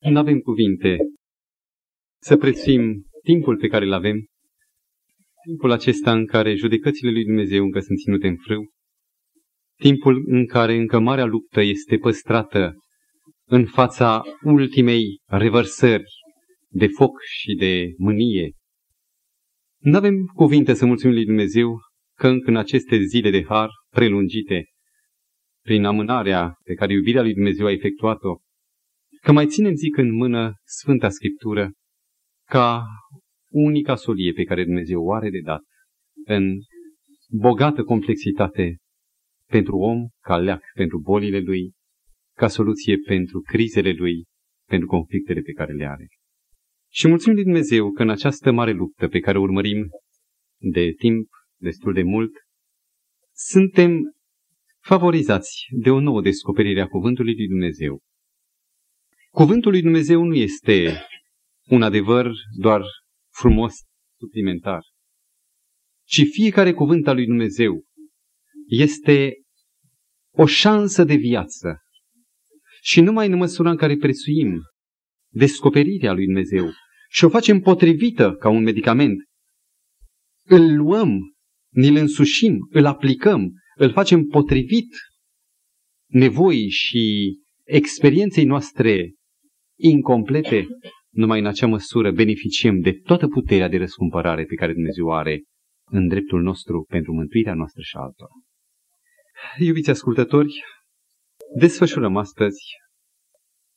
Nu avem cuvinte să prețuim timpul pe care îl avem, timpul acesta în care judecățile lui Dumnezeu încă sunt ținute în frâu, timpul în care încă marea luptă este păstrată în fața ultimei revărsări de foc și de mânie. Nu avem cuvinte să mulțumim lui Dumnezeu că încă în aceste zile de har prelungite, prin amânarea pe care iubirea lui Dumnezeu a efectuat-o, că mai ținem, zic, în mână Sfânta Scriptură ca unica solie pe care Dumnezeu o are de dat în bogată complexitate pentru om, ca leac pentru bolile lui, ca soluție pentru crizele lui, pentru conflictele pe care le are. Și mulțumim lui Dumnezeu că în această mare luptă pe care o urmărim de timp destul de mult, suntem favorizați de o nouă descoperire a Cuvântului lui Dumnezeu. Cuvântul lui Dumnezeu nu este un adevăr doar frumos, suplimentar, ci fiecare cuvânt al lui Dumnezeu este o șansă de viață. Și numai în măsura în care prețuim descoperirea lui Dumnezeu și o facem potrivită ca un medicament, îl luăm, ni-l însușim, îl aplicăm, îl facem potrivit nevoii și experienței noastre incomplete, numai în acea măsură beneficiem de toată puterea de răscumpărare pe care Dumnezeu are în dreptul nostru pentru mântuirea noastră și altora. Iubiți ascultători, desfășurăm astăzi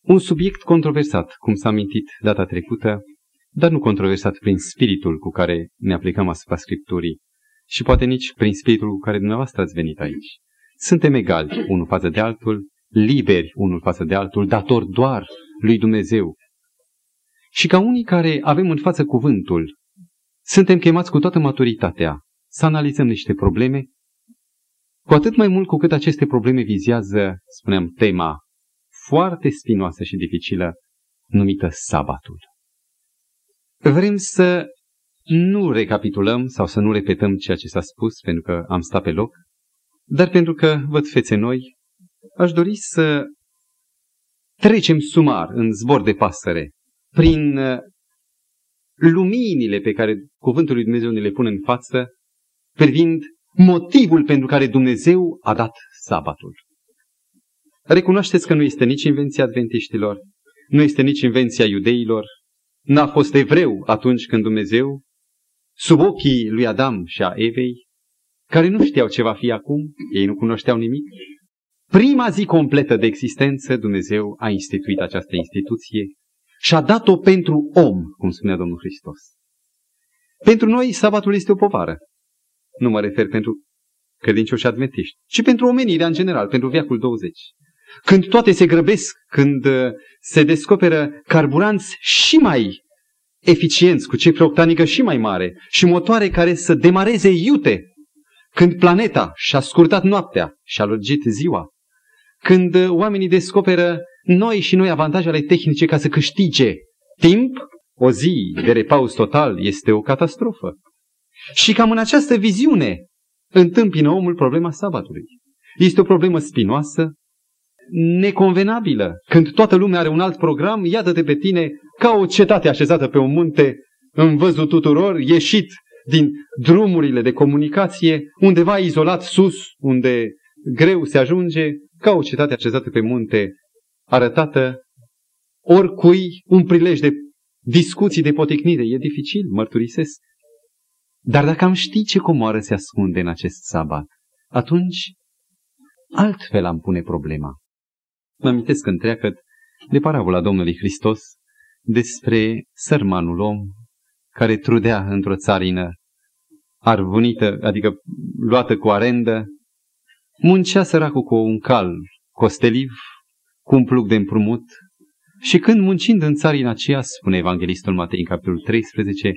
un subiect controversat, cum s-a amintit data trecută, dar nu controversat prin spiritul cu care ne aplicăm asupra Scripturii și poate nici prin spiritul cu care dumneavoastră ați venit aici. Suntem egali unul față de altul, liberi unul față de altul, dator doar lui Dumnezeu. Și ca unii care avem în față cuvântul, suntem chemați cu toată maturitatea să analizăm niște probleme, cu atât mai mult cu cât aceste probleme vizează, spuneam, tema foarte spinoasă și dificilă, numită sabatul. Vrem să nu recapitulăm sau să nu repetăm ceea ce s-a spus, pentru că am stat pe loc, dar pentru că văd fețe noi, aș dori să trecem sumar în zbor de pasăre prin uh, luminile pe care Cuvântul lui Dumnezeu ne le pune în față, privind motivul pentru care Dumnezeu a dat sabatul. Recunoașteți că nu este nici invenția adventiștilor, nu este nici invenția iudeilor, n-a fost evreu atunci când Dumnezeu, sub ochii lui Adam și a Evei, care nu știau ce va fi acum, ei nu cunoșteau nimic, prima zi completă de existență, Dumnezeu a instituit această instituție și a dat-o pentru om, cum spunea Domnul Hristos. Pentru noi, sabatul este o povară. Nu mă refer pentru credincioși adventiști, ci pentru omenirea în general, pentru viacul 20. Când toate se grăbesc, când uh, se descoperă carburanți și mai eficienți, cu cifră octanică și mai mare, și motoare care să demareze iute, când planeta și-a scurtat noaptea și a lungit ziua, când uh, oamenii descoperă noi și noi avantajele tehnice ca să câștige timp, o zi de repaus total este o catastrofă. Și cam în această viziune întâmpină omul problema sabatului. Este o problemă spinoasă, neconvenabilă. Când toată lumea are un alt program, iată-te pe tine ca o cetate așezată pe un munte, în văzul tuturor, ieșit din drumurile de comunicație, undeva izolat sus, unde greu se ajunge, ca o cetate așezată pe munte, arătată oricui un prilej de discuții, de poticnire. E dificil, mărturisesc. Dar dacă am ști ce comoară se ascunde în acest sabat, atunci altfel am pune problema. Mă amintesc întreagă de parabola Domnului Hristos despre sărmanul om care trudea într-o țarină arvunită, adică luată cu arendă, muncea săracul cu un cal costeliv, cu un plug de împrumut, și când muncind în țarina aceea, spune Evanghelistul Matei în capitolul 13,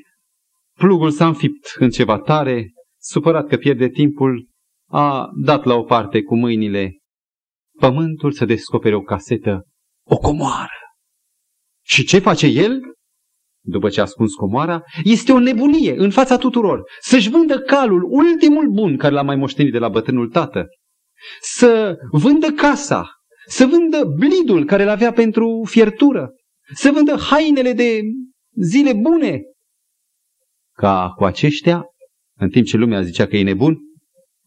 plugul s-a înfipt în ceva tare, supărat că pierde timpul, a dat la o parte cu mâinile pământul să descopere o casetă, o comoară. Și ce face el? După ce a ascuns comoara, este o nebunie în fața tuturor. Să-și vândă calul, ultimul bun care l-a mai moștenit de la bătrânul tată. Să vândă casa, să vândă blidul care l-avea pentru fiertură, să vândă hainele de zile bune, ca cu aceștia, în timp ce lumea zicea că e nebun,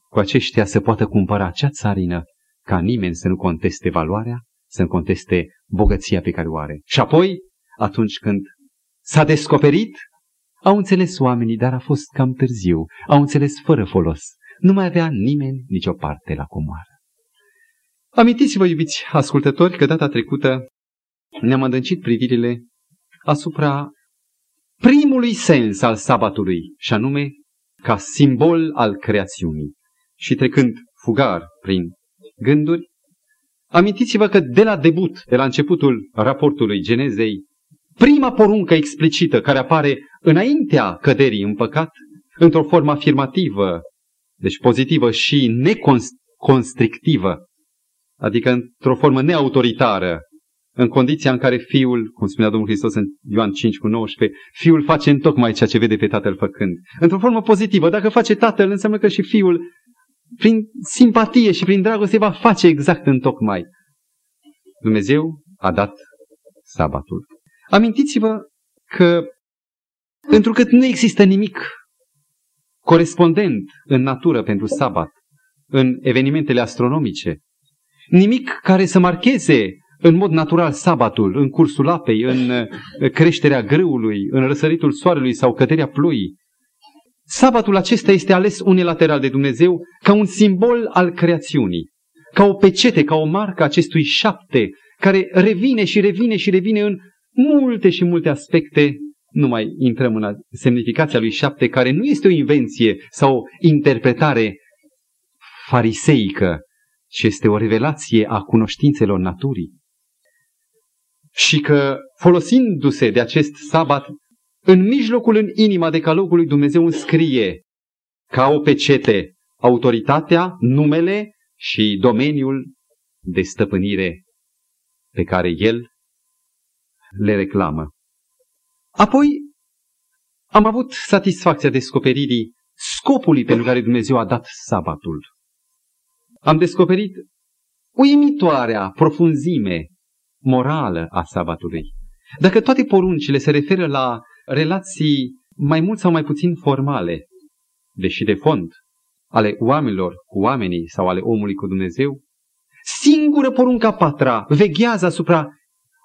cu aceștia să poată cumpăra acea țarină ca nimeni să nu conteste valoarea, să nu conteste bogăția pe care o are. Și apoi, atunci când s-a descoperit, au înțeles oamenii, dar a fost cam târziu, au înțeles fără folos. Nu mai avea nimeni nicio parte la comoară. Amintiți-vă, iubiți ascultători, că data trecută ne-am adâncit privirile asupra primului sens al sabatului, și anume ca simbol al creațiunii. Și trecând fugar prin gânduri, amintiți-vă că de la debut, de la începutul raportului Genezei, prima poruncă explicită care apare înaintea căderii în păcat, într-o formă afirmativă, deci pozitivă și neconstrictivă, adică într-o formă neautoritară, în condiția în care fiul, cum spunea Domnul Hristos în Ioan 5 cu 19, fiul face în tocmai ceea ce vede pe tatăl făcând. Într-o formă pozitivă, dacă face tatăl, înseamnă că și fiul, prin simpatie și prin dragoste, va face exact în tocmai. Dumnezeu a dat sabatul. Amintiți-vă că, întrucât nu există nimic corespondent în natură pentru sabat, în evenimentele astronomice, nimic care să marcheze în mod natural sabatul, în cursul apei, în uh, creșterea grâului, în răsăritul soarelui sau căderea ploii. Sabatul acesta este ales unilateral de Dumnezeu ca un simbol al creațiunii, ca o pecete, ca o marcă acestui șapte, care revine și revine și revine în multe și multe aspecte. Nu mai intrăm în semnificația lui șapte, care nu este o invenție sau o interpretare fariseică, ci este o revelație a cunoștințelor naturii și că folosindu-se de acest sabat, în mijlocul, în inima decalogului Dumnezeu înscrie ca o pecete autoritatea, numele și domeniul de stăpânire pe care El le reclamă. Apoi am avut satisfacția descoperirii scopului pentru care Dumnezeu a dat sabatul. Am descoperit uimitoarea profunzime morală a sabatului. Dacă toate poruncile se referă la relații mai mult sau mai puțin formale, deși de fond, ale oamenilor cu oamenii sau ale omului cu Dumnezeu, singură porunca patra veghează asupra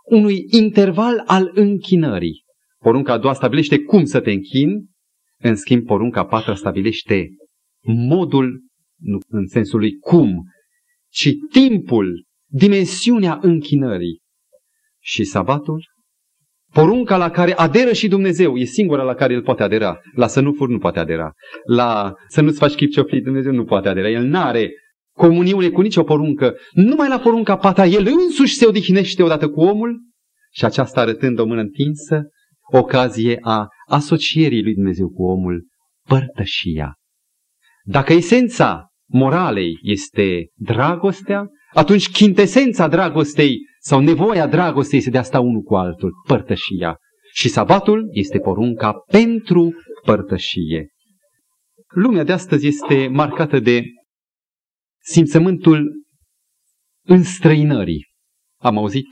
unui interval al închinării. Porunca a doua stabilește cum să te închini, în schimb porunca a patra stabilește modul, nu în sensul lui cum, ci timpul, dimensiunea închinării și sabatul, porunca la care aderă și Dumnezeu, e singura la care el poate adera. La să nu furi nu poate adera. La să nu-ți faci chip cioflit, Dumnezeu nu poate adera. El n-are comuniune cu nicio poruncă. Numai la porunca pata, el însuși se odihnește odată cu omul și aceasta arătând o mână întinsă, ocazie a asocierii lui Dumnezeu cu omul, părtășia. Dacă esența moralei este dragostea, atunci chintesența dragostei sau nevoia dragostei este de a sta unul cu altul, părtășia. Și sabatul este porunca pentru părtășie. Lumea de astăzi este marcată de simțământul înstrăinării. Am auzit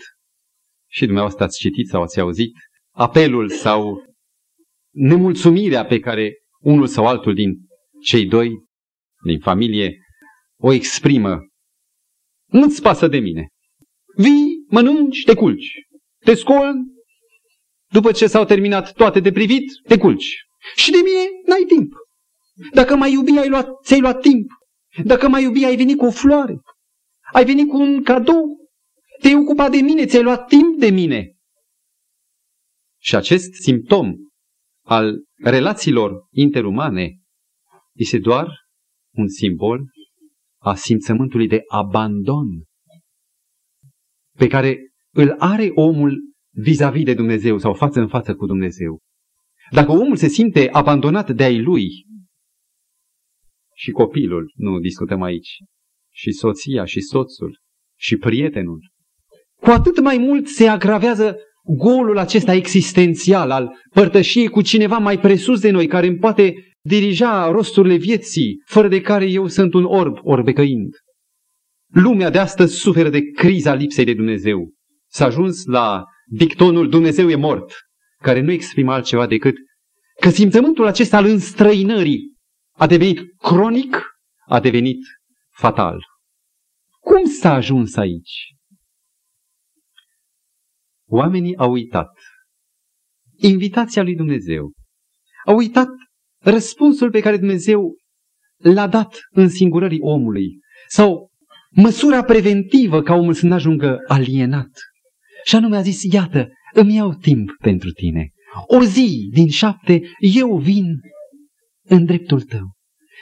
și dumneavoastră ați citit sau ați auzit apelul sau nemulțumirea pe care unul sau altul din cei doi din familie o exprimă. Nu-ți pasă de mine. Vii, mănânci, te culci. Te scol, după ce s-au terminat toate de privit, te culci. Și de mine n-ai timp. Dacă mai iubi, ai luat, ți-ai luat timp. Dacă mai iubi, ai venit cu o floare. Ai venit cu un cadou. Te-ai ocupat de mine, ți-ai luat timp de mine. Și acest simptom al relațiilor interumane este doar un simbol a simțământului de abandon pe care îl are omul vis-a-vis de Dumnezeu sau față în față cu Dumnezeu. Dacă omul se simte abandonat de ai lui, și copilul, nu discutăm aici, și soția, și soțul, și prietenul, cu atât mai mult se agravează golul acesta existențial al părtășiei cu cineva mai presus de noi, care îmi poate dirija rosturile vieții, fără de care eu sunt un orb orbecăind. Lumea de astăzi suferă de criza lipsei de Dumnezeu. S-a ajuns la dictonul Dumnezeu e mort, care nu exprimă altceva decât că simțământul acesta al înstrăinării a devenit cronic, a devenit fatal. Cum s-a ajuns aici? Oamenii au uitat invitația lui Dumnezeu. Au uitat răspunsul pe care Dumnezeu l-a dat în singurării omului sau măsura preventivă ca omul să nu ajungă alienat. Și anume a zis, iată, îmi iau timp pentru tine. O zi din șapte eu vin în dreptul tău.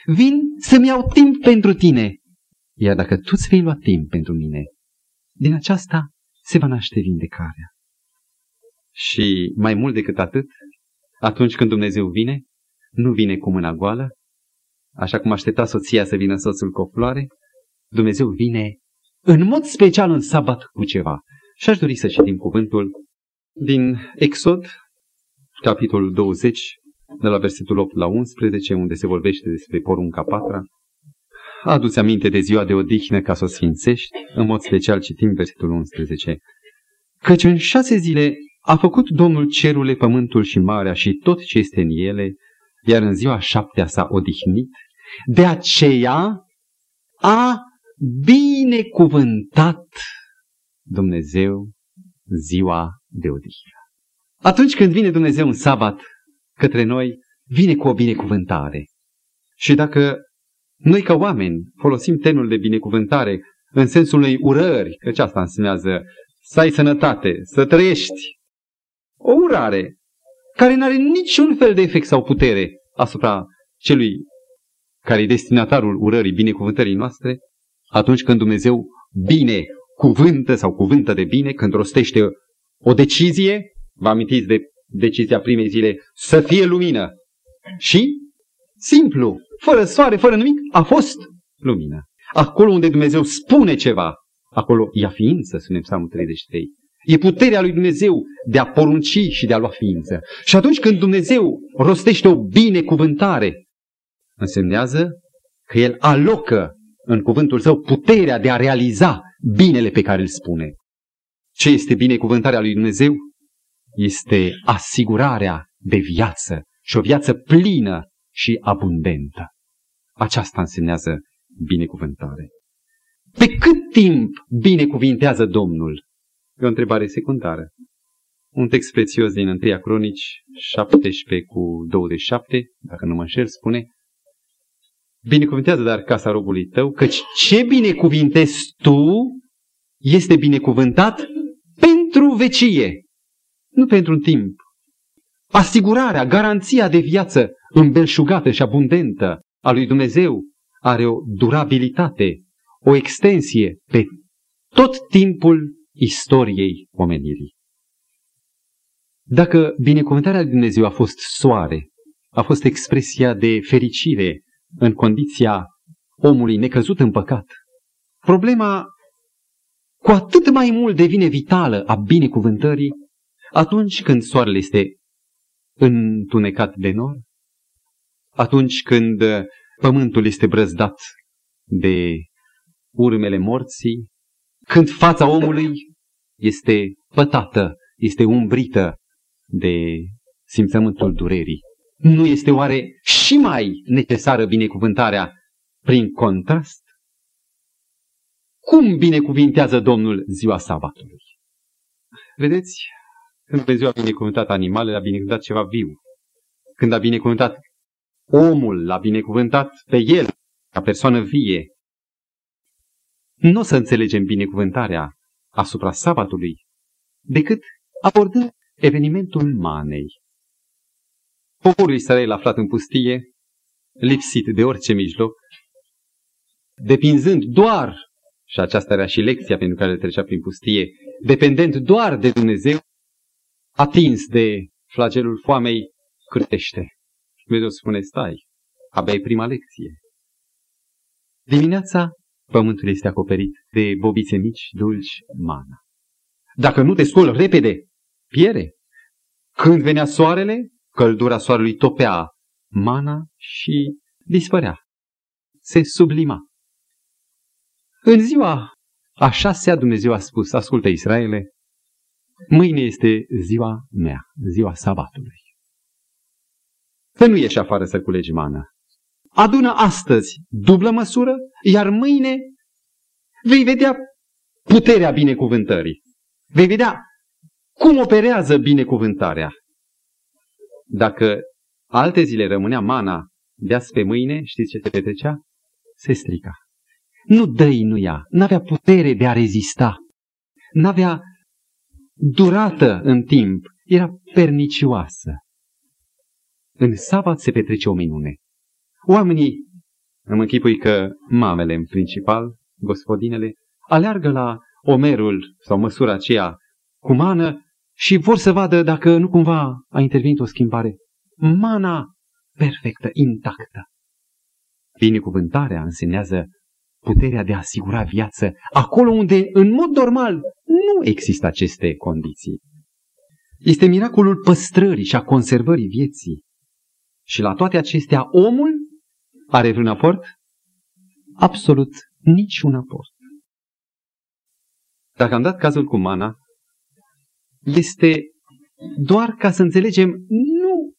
Vin să-mi iau timp pentru tine. Iar dacă tu îți vei lua timp pentru mine, din aceasta se va naște vindecarea. Și mai mult decât atât, atunci când Dumnezeu vine, nu vine cu mâna goală, așa cum aștepta soția să vină soțul cu o floare, Dumnezeu vine în mod special în sabat cu ceva. Și aș dori să citim cuvântul din Exod, capitolul 20, de la versetul 8 la 11, unde se vorbește despre porunca patra. Adu-ți aminte de ziua de odihnă ca să o sfințești, în mod special citim versetul 11. Căci în șase zile a făcut Domnul cerule, pământul și marea și tot ce este în ele, iar în ziua șaptea s-a odihnit. De aceea a binecuvântat Dumnezeu ziua de odihnă. Atunci când vine Dumnezeu în sabat către noi, vine cu o binecuvântare. Și dacă noi ca oameni folosim tenul de binecuvântare în sensul unei urări, că asta înseamnă să ai sănătate, să trăiești, o urare care nu are niciun fel de efect sau putere asupra celui care e destinatarul urării, binecuvântării noastre, atunci când Dumnezeu bine cuvântă sau cuvântă de bine, când rostește o decizie, vă amintiți de decizia primei zile, să fie lumină. Și, simplu, fără soare, fără nimic, a fost lumină. Acolo unde Dumnezeu spune ceva, acolo ia ființă, spunem Psalmul 33. E puterea lui Dumnezeu de a porunci și de a lua ființă. Și atunci când Dumnezeu rostește o binecuvântare, însemnează că El alocă în cuvântul său puterea de a realiza binele pe care îl spune. Ce este binecuvântarea lui Dumnezeu? Este asigurarea de viață și o viață plină și abundentă. Aceasta însemnează binecuvântare. Pe cât timp binecuvintează Domnul? E o întrebare secundară. Un text prețios din 1 Cronici 17 cu 27, dacă nu mă înșel, spune Binecuvântează dar casa robului tău, căci ce binecuvintezi tu este binecuvântat pentru vecie, nu pentru un timp. Asigurarea, garanția de viață îmbelșugată și abundentă a lui Dumnezeu are o durabilitate, o extensie pe tot timpul istoriei omenirii. Dacă binecuvântarea lui Dumnezeu a fost soare, a fost expresia de fericire în condiția omului necăzut în păcat, problema cu atât mai mult devine vitală a binecuvântării atunci când soarele este întunecat de nor, atunci când pământul este brăzdat de urmele morții, când fața omului este pătată, este umbrită de simțământul durerii. Nu este oare și mai necesară binecuvântarea prin contrast? Cum binecuvintează Domnul ziua sabatului? Vedeți, când Dumnezeu a binecuvântat animalele, a binecuvântat ceva viu. Când a binecuvântat omul, l-a binecuvântat pe el, ca persoană vie nu o să înțelegem binecuvântarea asupra sabatului decât abordând evenimentul manei. Poporul Israel aflat în pustie, lipsit de orice mijloc, depinzând doar, și aceasta era și lecția pentru care trecea prin pustie, dependent doar de Dumnezeu, atins de flagelul foamei, cârtește. Dumnezeu spune, stai, abia e prima lecție. Dimineața Pământul este acoperit de bobițe mici, dulci, mana. Dacă nu te scoli repede, piere. Când venea soarele, căldura soarelui topea mana și dispărea. Se sublima. În ziua a șasea Dumnezeu a spus, ascultă Israele, Mâine este ziua mea, ziua sabatului. Să nu ieși afară să culegi mană. Adună astăzi dublă măsură, iar mâine vei vedea puterea binecuvântării. Vei vedea cum operează binecuvântarea. Dacă alte zile rămânea mana de pe mâine, știți ce se petrecea? Se strica. Nu dăinuia, n-avea putere de a rezista, n-avea durată în timp, era pernicioasă. În sabat se petrece o minune. Oamenii, îmi închipui că mamele în principal, gospodinele, aleargă la omerul sau măsura aceea cu mană și vor să vadă dacă nu cumva a intervenit o schimbare. Mana perfectă, intactă. Binecuvântarea însemnează puterea de a asigura viață acolo unde, în mod normal, nu există aceste condiții. Este miracolul păstrării și a conservării vieții. Și la toate acestea, omul are vreun aport? Absolut niciun aport. Dacă am dat cazul cu mana, este doar ca să înțelegem nu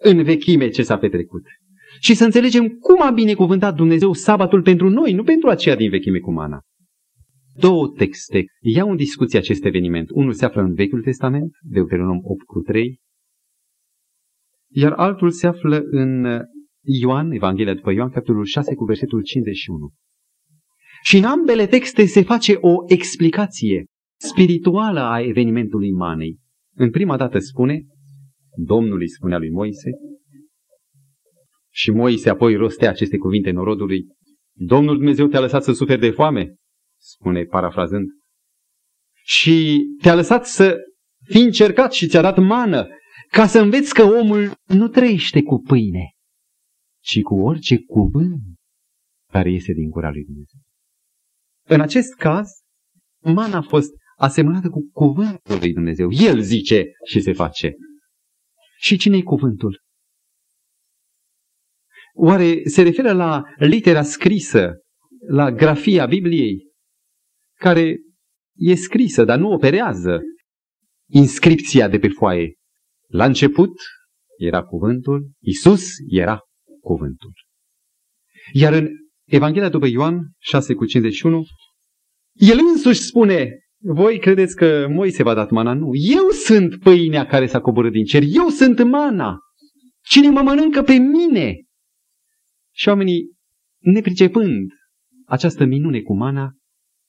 în vechime ce s-a petrecut, și să înțelegem cum a binecuvântat Dumnezeu sabatul pentru noi, nu pentru aceea din vechime cu mana. Două texte iau în discuție acest eveniment. Unul se află în Vechiul Testament, Deuteronom 8 cu 3, iar altul se află în Ioan, Evanghelia după Ioan, capitolul 6 cu versetul 51. Și în ambele texte se face o explicație spirituală a evenimentului manei. În prima dată spune, Domnul îi spunea lui Moise, și Moise apoi rostea aceste cuvinte norodului, Domnul Dumnezeu te-a lăsat să suferi de foame, spune parafrazând, și te-a lăsat să fii încercat și ți-a dat mană, ca să înveți că omul nu trăiește cu pâine, ci cu orice cuvânt care iese din gura lui Dumnezeu. În acest caz, mana a fost asemănată cu cuvântul lui Dumnezeu. El zice și se face. Și cine-i cuvântul? Oare se referă la litera scrisă, la grafia Bibliei, care e scrisă, dar nu operează inscripția de pe foaie. La început era cuvântul, Isus era cuvântul. Iar în Evanghelia după Ioan 6 cu 51, el însuși spune, voi credeți că Moise v-a dat mana? Nu. Eu sunt pâinea care s-a coborât din cer. Eu sunt mana. Cine mă mănâncă pe mine? Și oamenii, nepricepând această minune cu mana,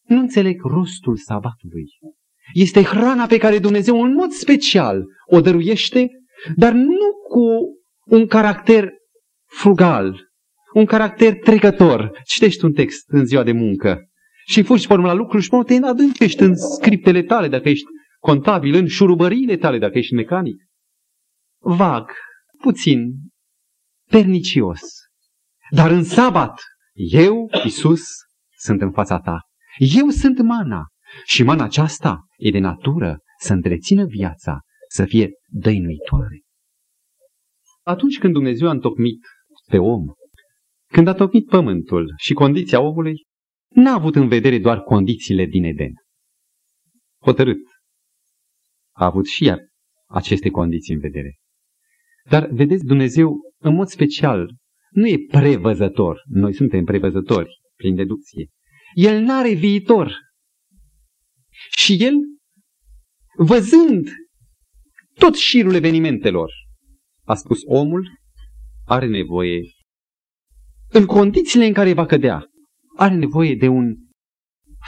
nu înțeleg rostul sabatului. Este hrana pe care Dumnezeu în mod special o dăruiește, dar nu cu un caracter frugal, un caracter trecător. Citești un text în ziua de muncă și fugi pe la lucru și te adâncești în scriptele tale dacă ești contabil, în șurubăriile tale dacă ești mecanic. Vag, puțin, pernicios. Dar în sabat, eu, Isus, sunt în fața ta. Eu sunt mana. Și mana aceasta e de natură să întrețină viața, să fie dăinuitoare. Atunci când Dumnezeu a întocmit pe om, când a tocmit pământul și condiția omului, n-a avut în vedere doar condițiile din Eden. Hotărât. A avut și iar aceste condiții în vedere. Dar, vedeți, Dumnezeu, în mod special, nu e prevăzător. Noi suntem prevăzători, prin deducție. El n-are viitor. Și el, văzând tot șirul evenimentelor, a spus omul are nevoie, în condițiile în care va cădea, are nevoie de un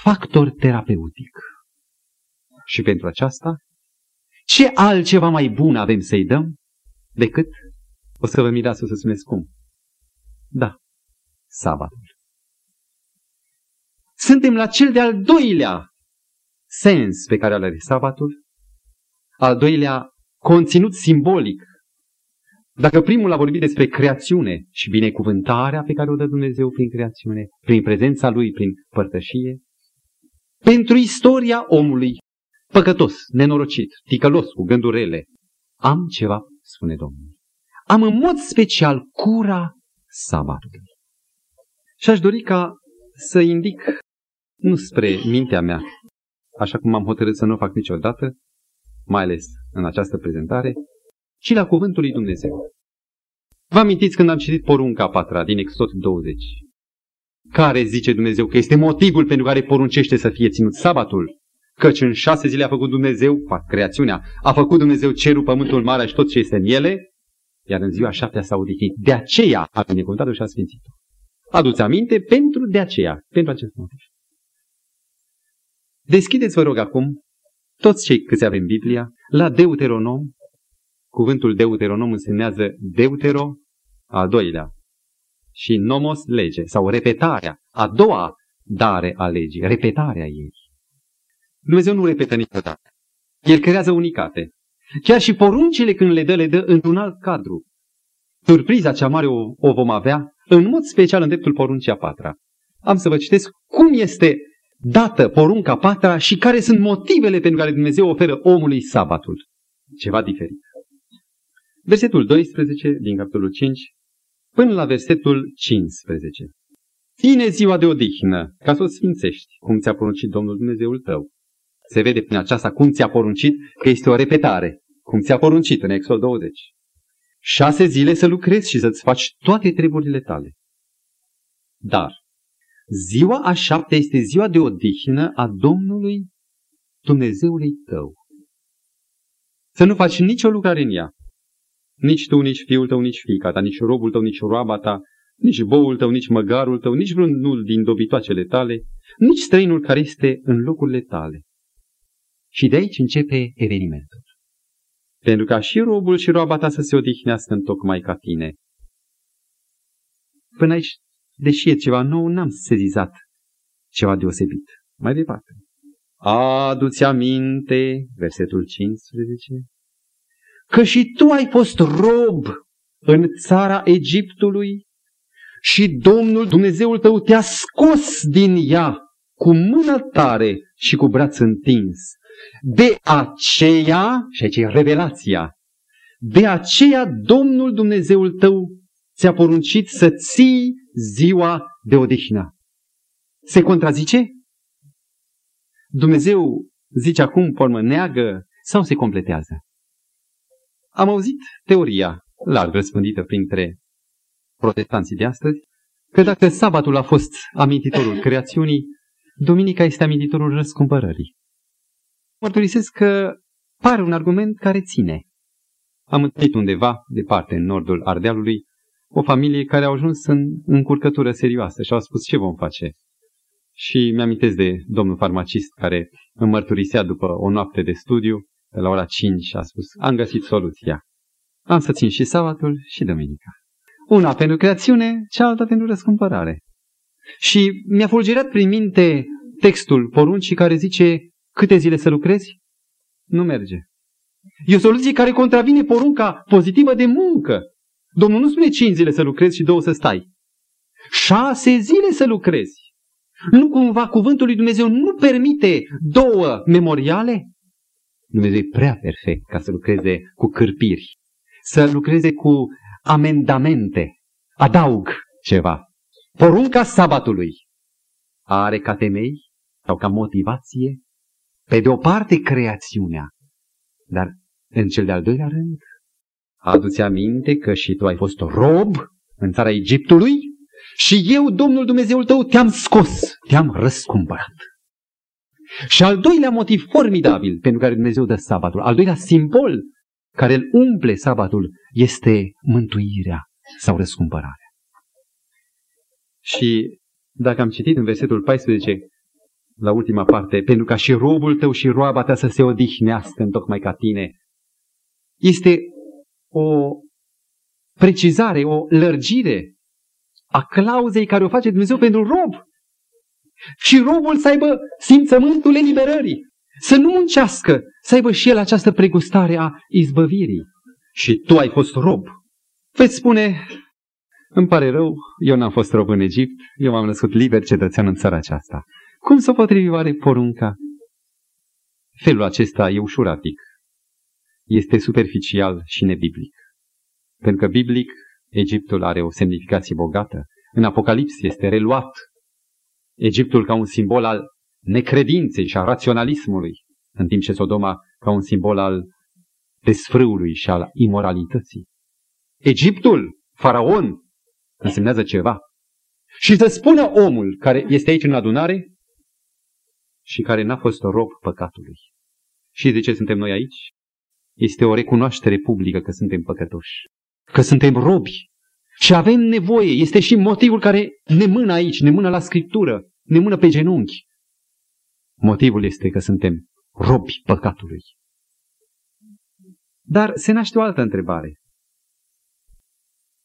factor terapeutic. Și pentru aceasta, ce altceva mai bun avem să-i dăm decât, o să vă mirați, o să spuneți cum, da, sabatul. Suntem la cel de-al doilea sens pe care îl are sabatul, al doilea conținut simbolic. Dacă primul a vorbit despre creațiune și binecuvântarea pe care o dă Dumnezeu prin creațiune, prin prezența Lui, prin părtășie, pentru istoria omului păcătos, nenorocit, ticălos, cu gânduri rele, am ceva, spune Domnul. Am în mod special cura sabatului. Și aș dori ca să indic, nu spre mintea mea, așa cum am hotărât să nu o fac niciodată, mai ales în această prezentare, ci la cuvântul lui Dumnezeu. Vă amintiți când am citit porunca a patra din Exod 20? Care zice Dumnezeu că este motivul pentru care poruncește să fie ținut sabatul? Căci în șase zile a făcut Dumnezeu, creațiunea, a făcut Dumnezeu cerul, pământul, marea și tot ce este în ele, iar în ziua șaptea s-a odihnit. De aceea a binecuvântat-o și a sfințit-o. Aduți aminte pentru de aceea, pentru acest motiv. Deschideți, vă rog, acum, toți cei câți avem Biblia, la Deuteronom. Cuvântul Deuteronom însemnează Deutero, al doilea, și nomos lege, sau repetarea, a doua dare a legii, repetarea ei. Dumnezeu nu repetă niciodată. El creează unicate. Chiar și poruncile când le dă, le dă într-un alt cadru. Surpriza cea mare o, o vom avea, în mod special în dreptul poruncii a patra. Am să vă citesc cum este dată porunca patra și care sunt motivele pentru care Dumnezeu oferă omului sabatul. Ceva diferit. Versetul 12 din capitolul 5 până la versetul 15. Ține ziua de odihnă ca să o sfințești, cum ți-a poruncit Domnul Dumnezeul tău. Se vede prin aceasta cum ți-a poruncit că este o repetare, cum ți-a poruncit în Exod 20. Șase zile să lucrezi și să-ți faci toate treburile tale. Dar ziua a șaptea este ziua de odihnă a Domnului Dumnezeului tău. Să nu faci nicio lucrare în ea. Nici tu, nici fiul tău, nici fiica ta, nici robul tău, nici roaba ta, nici boul tău, nici măgarul tău, nici vreunul din dobitoacele tale, nici străinul care este în locurile tale. Și de aici începe evenimentul. Pentru ca și robul și roaba ta să se odihnească în tocmai ca tine. Până aici, deși e ceva nou, n-am sezizat ceva deosebit. Mai departe. Adu-ți aminte, versetul 15, că și tu ai fost rob în țara Egiptului și Domnul Dumnezeul tău te-a scos din ea cu mână tare și cu braț întins. De aceea, și aici e revelația, de aceea Domnul Dumnezeul tău ți-a poruncit să ții ziua de odihnă. Se contrazice? Dumnezeu zice acum, formă neagă sau se completează? Am auzit teoria larg răspândită printre protestanții de astăzi, că dacă sabatul a fost amintitorul creațiunii, duminica este amintitorul răscumpărării. Mărturisesc că pare un argument care ține. Am întâlnit undeva, departe, în nordul Ardealului, o familie care au ajuns în încurcătură serioasă și au spus ce vom face. Și mi-amintesc de domnul farmacist care îmi mărturisea după o noapte de studiu, de la ora 5, și a spus, am găsit soluția. Am să țin și sabatul și duminica. Una pentru creațiune, cealaltă pentru răscumpărare. Și mi-a fulgerat prin minte textul poruncii care zice câte zile să lucrezi? Nu merge. E o soluție care contravine porunca pozitivă de muncă. Domnul nu spune cinci zile să lucrezi și două să stai. Șase zile să lucrezi. Nu cumva cuvântul lui Dumnezeu nu permite două memoriale? Dumnezeu e prea perfect ca să lucreze cu cârpiri, să lucreze cu amendamente. Adaug ceva. Porunca sabatului are ca temei sau ca motivație, pe de o parte, creațiunea, dar în cel de-al doilea rând, adu-ți aminte că și tu ai fost rob în țara Egiptului și eu, Domnul Dumnezeul tău, te-am scos, te-am răscumpărat. Și al doilea motiv formidabil pentru care Dumnezeu dă sabatul, al doilea simbol care îl umple sabatul, este mântuirea sau răscumpărarea. Și dacă am citit în versetul 14, la ultima parte, pentru ca și robul tău și roaba ta să se odihnească în tocmai ca tine, este o precizare, o lărgire a clauzei care o face Dumnezeu pentru rob. Și robul să aibă simțământul eliberării, să nu muncească, să aibă și el această pregustare a izbăvirii. Și tu ai fost rob. Veți spune, îmi pare rău, eu n-am fost rob în Egipt, eu m-am născut liber cetățean în țara aceasta. Cum să potrivi oare porunca? Felul acesta e ușuratic. Este superficial și nebiblic. Pentru că biblic, Egiptul are o semnificație bogată. În Apocalips este reluat Egiptul ca un simbol al necredinței și a raționalismului, în timp ce Sodoma ca un simbol al desfrâului și al imoralității. Egiptul, faraon, însemnează ceva. Și să spună omul care este aici în adunare și care n-a fost rob păcatului. Și de ce suntem noi aici? Este o recunoaștere publică că suntem păcătoși, că suntem robi și avem nevoie. Este și motivul care ne mână aici, ne mână la Scriptură, ne mână pe genunchi. Motivul este că suntem robi păcatului. Dar se naște o altă întrebare.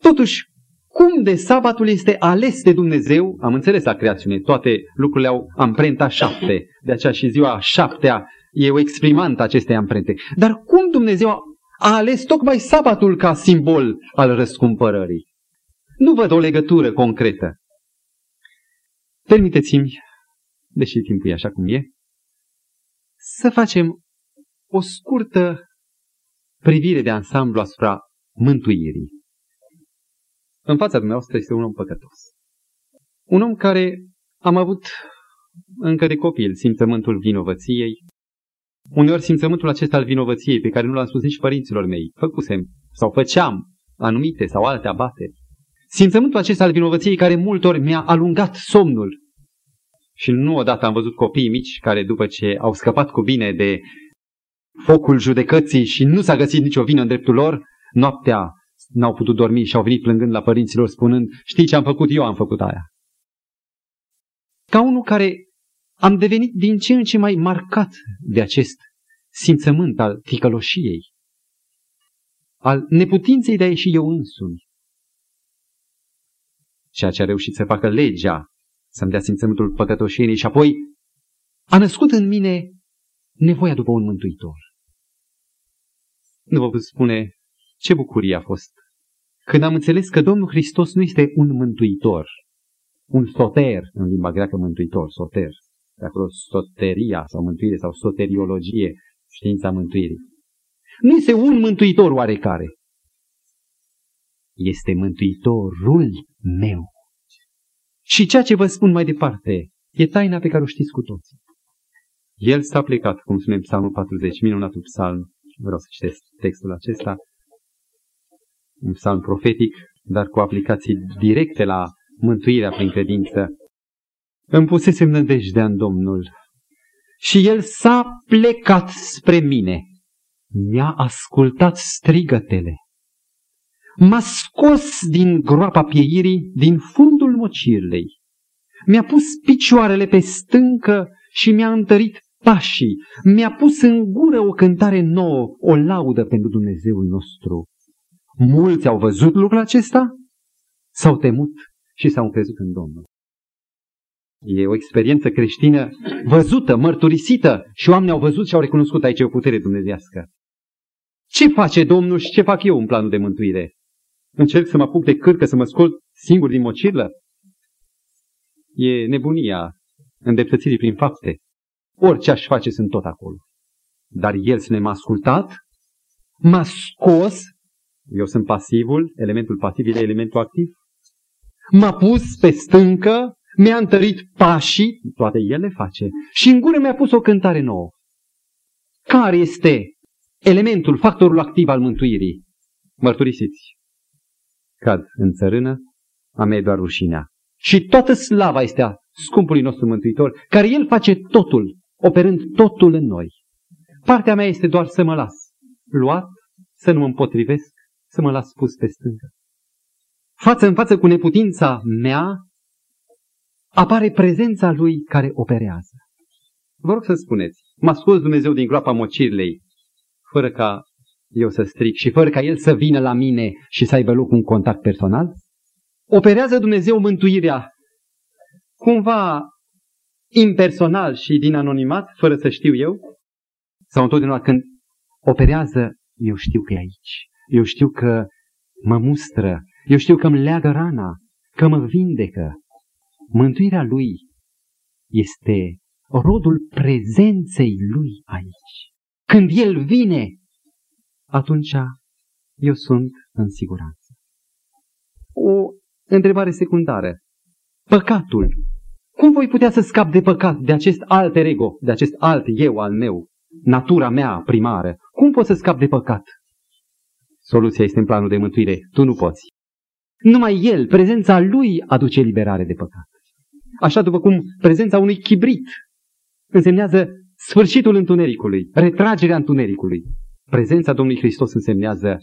Totuși, cum de sabatul este ales de Dumnezeu? Am înțeles la creațiune, toate lucrurile au amprenta șapte, de aceea și ziua șaptea e o exprimantă acestei amprente. Dar cum Dumnezeu a ales tocmai sabatul ca simbol al răscumpărării? Nu văd o legătură concretă. Permiteți-mi, deși timpul e așa cum e, să facem o scurtă privire de ansamblu asupra mântuirii. În fața dumneavoastră este un om păcătos. Un om care am avut încă de copil simțământul vinovăției. Uneori simțământul acesta al vinovăției, pe care nu l-am spus nici părinților mei, făcusem sau făceam anumite sau alte abateri. Simțământul acesta al vinovăției care multor mi-a alungat somnul. Și nu odată am văzut copii mici care după ce au scăpat cu bine de focul judecății și nu s-a găsit nicio vină în dreptul lor, noaptea n-au putut dormi și au venit plângând la părinților spunând, știi ce am făcut, eu am făcut aia. Ca unul care am devenit din ce în ce mai marcat de acest simțământ al ticăloșiei, al neputinței de a ieși eu însumi. Ceea ce a reușit să facă legea, să-mi dea simțământul păcătoșiei și apoi a născut în mine nevoia după un mântuitor. Nu vă pot spune ce bucurie a fost când am înțeles că Domnul Hristos nu este un mântuitor, un soter, în limba greacă mântuitor, soter, de acolo soteria sau mântuire sau soteriologie, știința mântuirii. Nu este un mântuitor oarecare. Este mântuitorul meu. Și ceea ce vă spun mai departe e taina pe care o știți cu toții. El s-a plecat, cum spunem psalmul 40, minunatul psalm, vreau să citesc textul acesta, un psalm profetic, dar cu aplicații directe la mântuirea prin credință. Îmi pusesem nădejdea în Domnul și El s-a plecat spre mine. Mi-a ascultat strigătele. M-a scos din groapa pieirii, din fundul mocirlei. Mi-a pus picioarele pe stâncă și mi-a întărit pașii. Mi-a pus în gură o cântare nouă, o laudă pentru Dumnezeul nostru. Mulți au văzut lucrul acesta, s-au temut și s-au încrezut în Domnul. E o experiență creștină văzută, mărturisită și oamenii au văzut și au recunoscut aici o putere dumnezească. Ce face Domnul și ce fac eu în planul de mântuire? Încerc să mă apuc de cârcă, să mă scol singur din mocirlă? E nebunia îndreptățirii prin fapte. Orice aș face sunt tot acolo. Dar El să ne m-a ascultat, m-a scos eu sunt pasivul, elementul pasiv e elementul activ. M-a pus pe stâncă, mi-a întărit pașii, toate ele face, și în gură mi-a pus o cântare nouă. Care este elementul, factorul activ al mântuirii? Mărturisiți. Cad în țărână, a mea doar rușinea. Și toată slava este a scumpului nostru mântuitor, care El face totul, operând totul în noi. Partea mea este doar să mă las, luat, să nu mă împotrivesc, să mă las pus pe stâncă. Față în față cu neputința mea, apare prezența lui care operează. Vă rog să spuneți, m-a scos Dumnezeu din groapa mocirlei, fără ca eu să stric și fără ca El să vină la mine și să aibă loc un contact personal? Operează Dumnezeu mântuirea cumva impersonal și din anonimat, fără să știu eu? Sau întotdeauna când operează, eu știu că e aici. Eu știu că mă mustră, eu știu că îmi leagă rana, că mă vindecă. Mântuirea lui este rodul prezenței lui aici. Când el vine, atunci eu sunt în siguranță. O întrebare secundară. Păcatul Cum voi putea să scap de păcat, de acest alt ego, de acest alt eu al meu, natura mea primară? Cum pot să scap de păcat? Soluția este în planul de mântuire. Tu nu poți. Numai El, prezența Lui, aduce liberare de păcat. Așa după cum prezența unui chibrit însemnează sfârșitul întunericului, retragerea întunericului. Prezența Domnului Hristos însemnează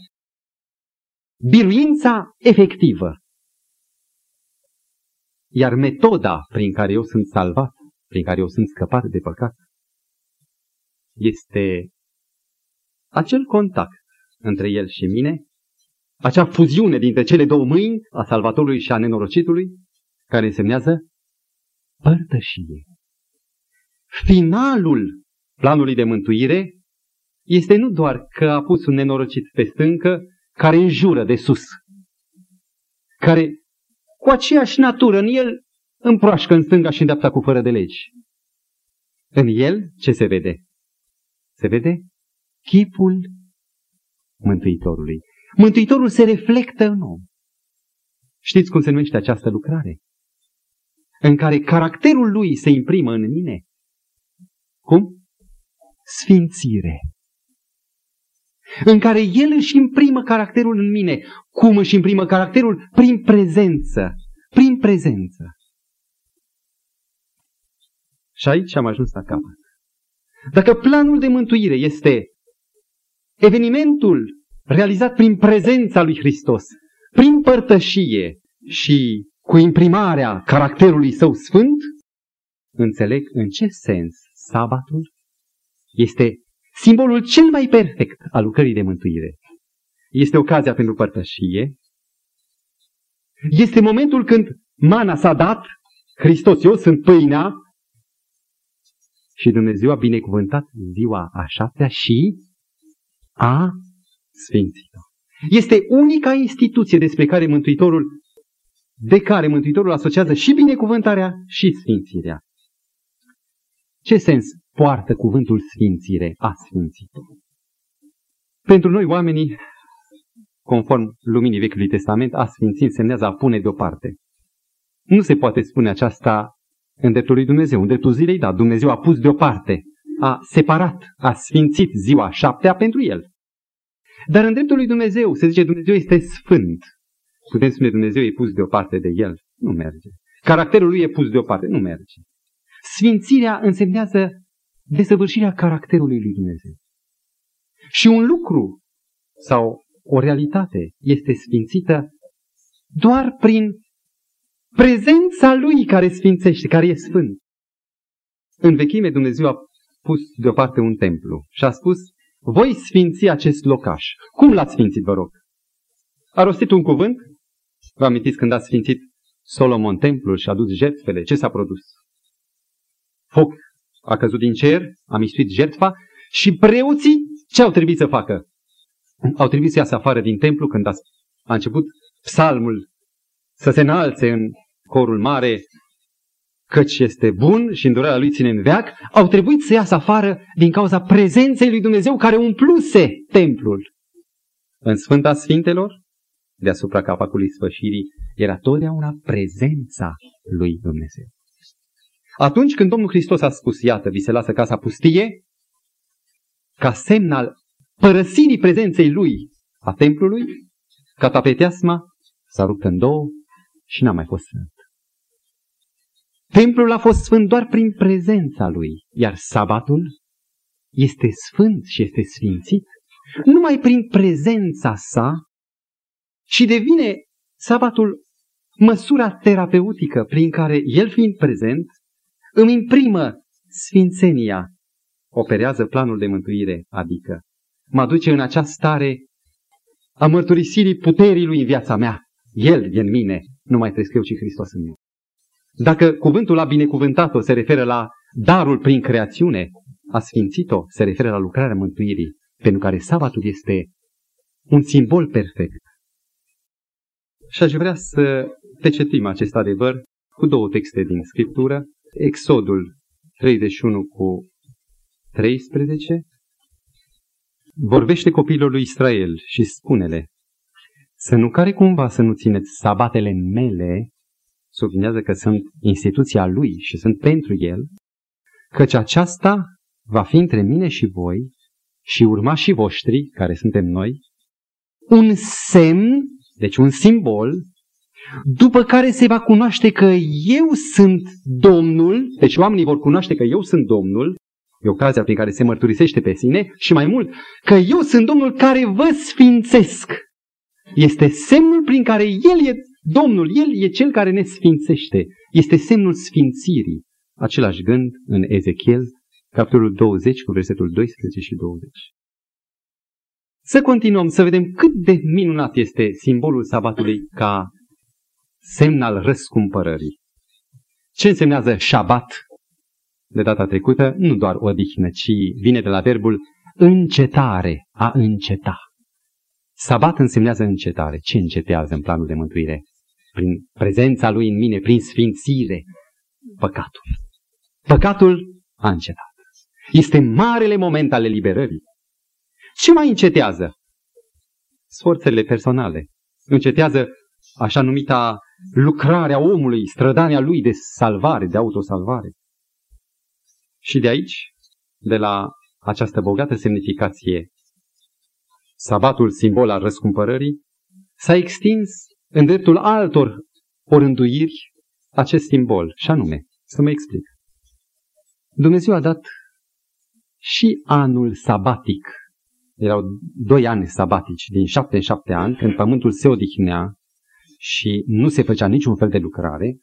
biruința efectivă. Iar metoda prin care eu sunt salvat, prin care eu sunt scăpat de păcat, este acel contact între el și mine, acea fuziune dintre cele două mâini, a salvatorului și a nenorocitului, care însemnează părtășie. Finalul planului de mântuire este nu doar că a pus un nenorocit pe stâncă care înjură de sus, care cu aceeași natură în el împroașcă în stânga și în dreapta cu fără de legi. În el ce se vede? Se vede chipul Mântuitorului. Mântuitorul se reflectă în om. Știți cum se numește această lucrare? În care caracterul lui se imprimă în mine. Cum? Sfințire. În care el își imprimă caracterul în mine. Cum își imprimă caracterul? Prin prezență. Prin prezență. Și aici am ajuns la capăt. Dacă planul de mântuire este evenimentul realizat prin prezența lui Hristos, prin părtășie și cu imprimarea caracterului său sfânt, înțeleg în ce sens sabatul este simbolul cel mai perfect al lucrării de mântuire. Este ocazia pentru părtășie, este momentul când mana s-a dat, Hristos, eu sunt pâinea, și Dumnezeu a binecuvântat ziua a șaptea și a sfințit-o. Este unica instituție despre care Mântuitorul, de care Mântuitorul asociază și binecuvântarea și sfințirea. Ce sens poartă cuvântul sfințire, a sfințit-o? Pentru noi oamenii, conform luminii Vechiului Testament, a sfinți însemnează a pune deoparte. Nu se poate spune aceasta în dreptul lui Dumnezeu. În dreptul zilei, da, Dumnezeu a pus deoparte, a separat, a sfințit ziua șaptea pentru el. Dar în dreptul lui Dumnezeu se zice Dumnezeu este sfânt. Putem spune Dumnezeu e pus deoparte de el. Nu merge. Caracterul lui e pus deoparte. Nu merge. Sfințirea însemnează desăvârșirea caracterului lui Dumnezeu. Și un lucru sau o realitate este sfințită doar prin prezența lui care sfințește, care e sfânt. În vechime Dumnezeu a pus deoparte un templu și a spus voi sfinți acest locaș. Cum l-ați sfințit, vă rog? A rostit un cuvânt? Vă amintiți când a sfințit Solomon templul și a dus jertfele? Ce s-a produs? Foc a căzut din cer, a mistuit jertfa și preoții ce au trebuit să facă? Au trebuit să iasă afară din templu când a, a început psalmul să se înalțe în corul mare căci este bun și îndurarea lui ține în veac, au trebuit să iasă afară din cauza prezenței lui Dumnezeu care umpluse templul. În Sfânta Sfintelor, deasupra capacului sfășirii, era totdeauna prezența lui Dumnezeu. Atunci când Domnul Hristos a spus, iată, vi se lasă casa pustie, ca semn al părăsirii prezenței lui a templului, catapeteasma s-a rupt în două și n-a mai fost sfânt. Templul a fost sfânt doar prin prezența lui, iar sabatul este sfânt și este sfințit numai prin prezența sa și devine sabatul măsura terapeutică prin care el fiind prezent îmi imprimă sfințenia, operează planul de mântuire, adică mă duce în această stare a mărturisirii puterii lui în viața mea. El e în mine, nu mai trăiesc eu, ci Hristos în mine. Dacă cuvântul a binecuvântat-o se referă la darul prin creațiune, a sfințit-o se referă la lucrarea mântuirii, pentru care sabatul este un simbol perfect. Și aș vrea să pecetim acest adevăr cu două texte din Scriptură, Exodul 31 cu 13, vorbește copiilor lui Israel și spune-le, să nu care cumva să nu țineți sabatele mele sublinează că sunt instituția lui și sunt pentru el, căci aceasta va fi între mine și voi și urmașii voștri, care suntem noi, un semn, deci un simbol, după care se va cunoaște că eu sunt Domnul, deci oamenii vor cunoaște că eu sunt Domnul, e ocazia prin care se mărturisește pe sine și mai mult, că eu sunt Domnul care vă sfințesc. Este semnul prin care El e Domnul, El e Cel care ne sfințește. Este semnul sfințirii. Același gând în Ezechiel, capitolul 20, cu versetul 12 și 20. Să continuăm să vedem cât de minunat este simbolul sabatului ca semn al răscumpărării. Ce însemnează șabat de data trecută? Nu doar odihnă, ci vine de la verbul încetare, a înceta. Sabat însemnează încetare. Ce încetează în planul de mântuire? Prin prezența lui în mine, prin sfințire, păcatul. Păcatul a încetat. Este marele moment al eliberării. Ce mai încetează? Sforțele personale. Încetează așa numita lucrarea omului, strădania lui de salvare, de autosalvare. Și de aici, de la această bogată semnificație, sabatul simbol al răscumpărării, s-a extins în dreptul altor orânduiri acest simbol, și anume, să mă explic. Dumnezeu a dat și anul sabatic. Erau doi ani sabatici, din șapte în șapte ani, când pământul se odihnea și nu se făcea niciun fel de lucrare.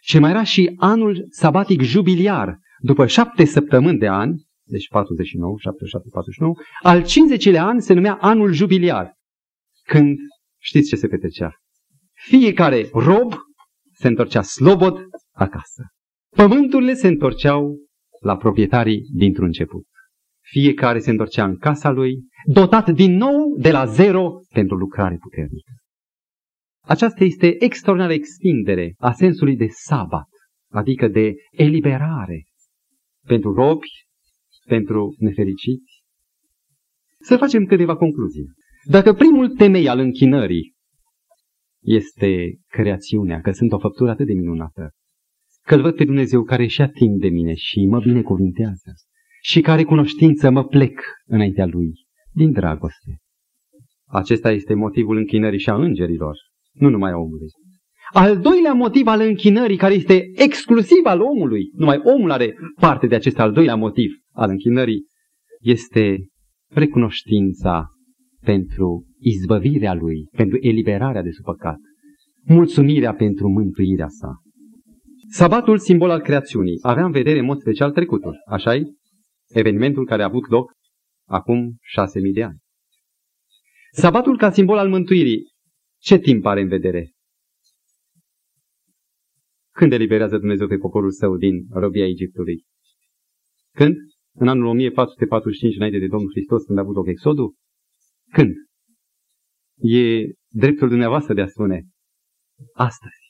Și mai era și anul sabatic jubiliar, după șapte săptămâni de ani, deci 49, 77, 49, al 50-lea an se numea anul jubiliar. Când, știți ce se petrecea? Fiecare rob se întorcea slobod acasă. Pământurile se întorceau la proprietarii dintr-un început. Fiecare se întorcea în casa lui, dotat din nou de la zero pentru lucrare puternică. Aceasta este extraordinară extindere a sensului de sabat, adică de eliberare pentru robi, pentru nefericiți. Să facem câteva concluzii. Dacă primul temei al închinării este creațiunea, că sunt o făptură atât de minunată, că îl văd pe Dumnezeu care și timp de mine și mă binecuvintează și care cunoștință mă plec înaintea Lui, din dragoste. Acesta este motivul închinării și a îngerilor, nu numai a omului. Al doilea motiv al închinării, care este exclusiv al omului, numai omul are parte de acest al doilea motiv al închinării, este recunoștința pentru izbăvirea lui, pentru eliberarea de sub păcat, mulțumirea pentru mântuirea sa. Sabatul, simbol al creațiunii, avea în vedere în mod special trecutul, așa -i? Evenimentul care a avut loc acum șase mii de ani. Sabatul ca simbol al mântuirii, ce timp are în vedere? Când eliberează Dumnezeu pe poporul său din robia Egiptului? Când? În anul 1445 înainte de Domnul Hristos, când a avut loc Exodul? Când? E dreptul dumneavoastră de a spune astăzi.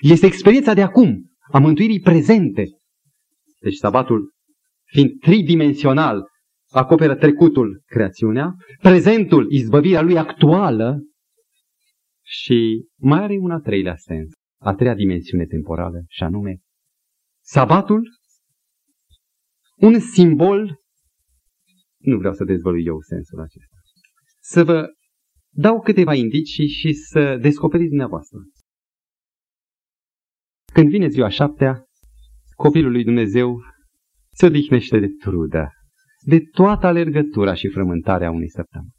Este experiența de acum, a mântuirii prezente. Deci sabatul, fiind tridimensional, acoperă trecutul, creațiunea, prezentul, izbăvirea lui actuală și mai are un a treilea sens, a treia dimensiune temporală, și anume sabatul, un simbol, nu vreau să dezvălui eu sensul acesta, să vă dau câteva indicii și să descoperiți dumneavoastră. Când vine ziua șaptea, copilul lui Dumnezeu se odihnește de trudă, de toată alergătura și frământarea unei săptămâni.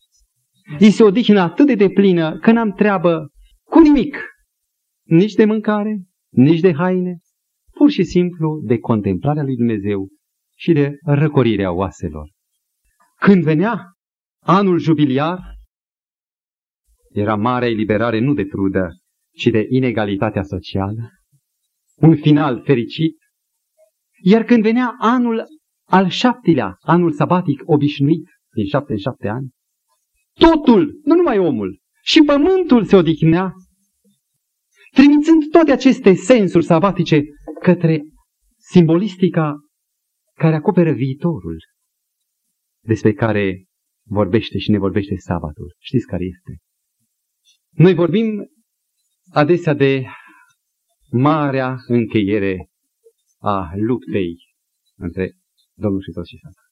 Îi se odihnă atât de deplină că n-am treabă cu nimic, nici de mâncare, nici de haine, pur și simplu de contemplarea lui Dumnezeu și de răcorirea oaselor. Când venea anul jubiliar, era mare eliberare nu de trudă, ci de inegalitatea socială, un final fericit. Iar când venea anul al șaptelea, anul sabatic obișnuit, din șapte în șapte ani, totul, nu numai omul, și pământul se odihnea, trimițând toate aceste sensuri sabatice către simbolistica care acoperă viitorul, despre care vorbește și ne vorbește sabatul. Știți care este? Noi vorbim adesea de marea încheiere a luptei între Domnul Hristos și Satan.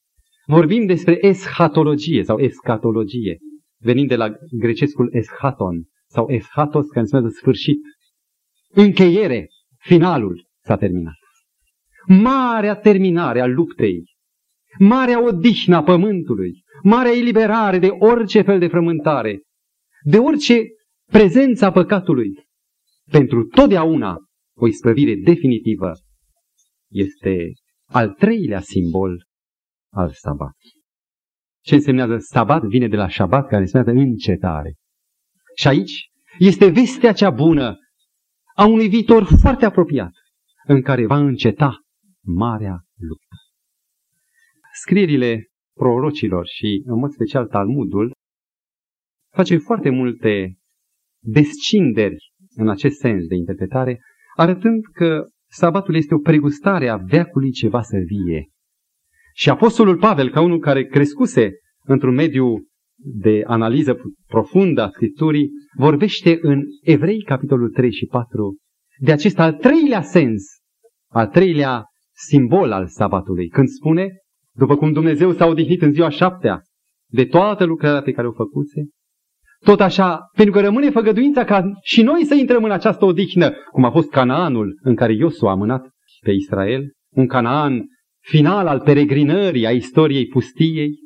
Vorbim despre eschatologie sau escatologie, venind de la grecescul eschaton sau eschatos, care înseamnă sfârșit. Încheiere, finalul s-a terminat. Marea terminare a luptei, marea odihnă a pământului, marea eliberare de orice fel de frământare, de orice prezență a păcatului, pentru totdeauna o isprăvire definitivă, este al treilea simbol al sabat. Ce însemnează sabat vine de la șabat, care înseamnă încetare. Și aici este vestea cea bună a unui viitor foarte apropiat, în care va înceta marea luptă. Scrierile prorocilor și, în mod special, Talmudul face foarte multe descinderi în acest sens de interpretare, arătând că sabatul este o pregustare a veacului ce va să vie. Și Apostolul Pavel, ca unul care crescuse într-un mediu de analiză profundă a Scripturii, vorbește în Evrei, capitolul 3 și 4, de acest al treilea sens, al treilea simbol al sabatului, când spune, după cum Dumnezeu s-a odihnit în ziua șaptea de toată lucrarea pe care o făcuse, tot așa, pentru că rămâne făgăduința ca și noi să intrăm în această odihnă, cum a fost Canaanul în care Iosu a mânat pe Israel, un Canaan final al peregrinării, a istoriei pustiei.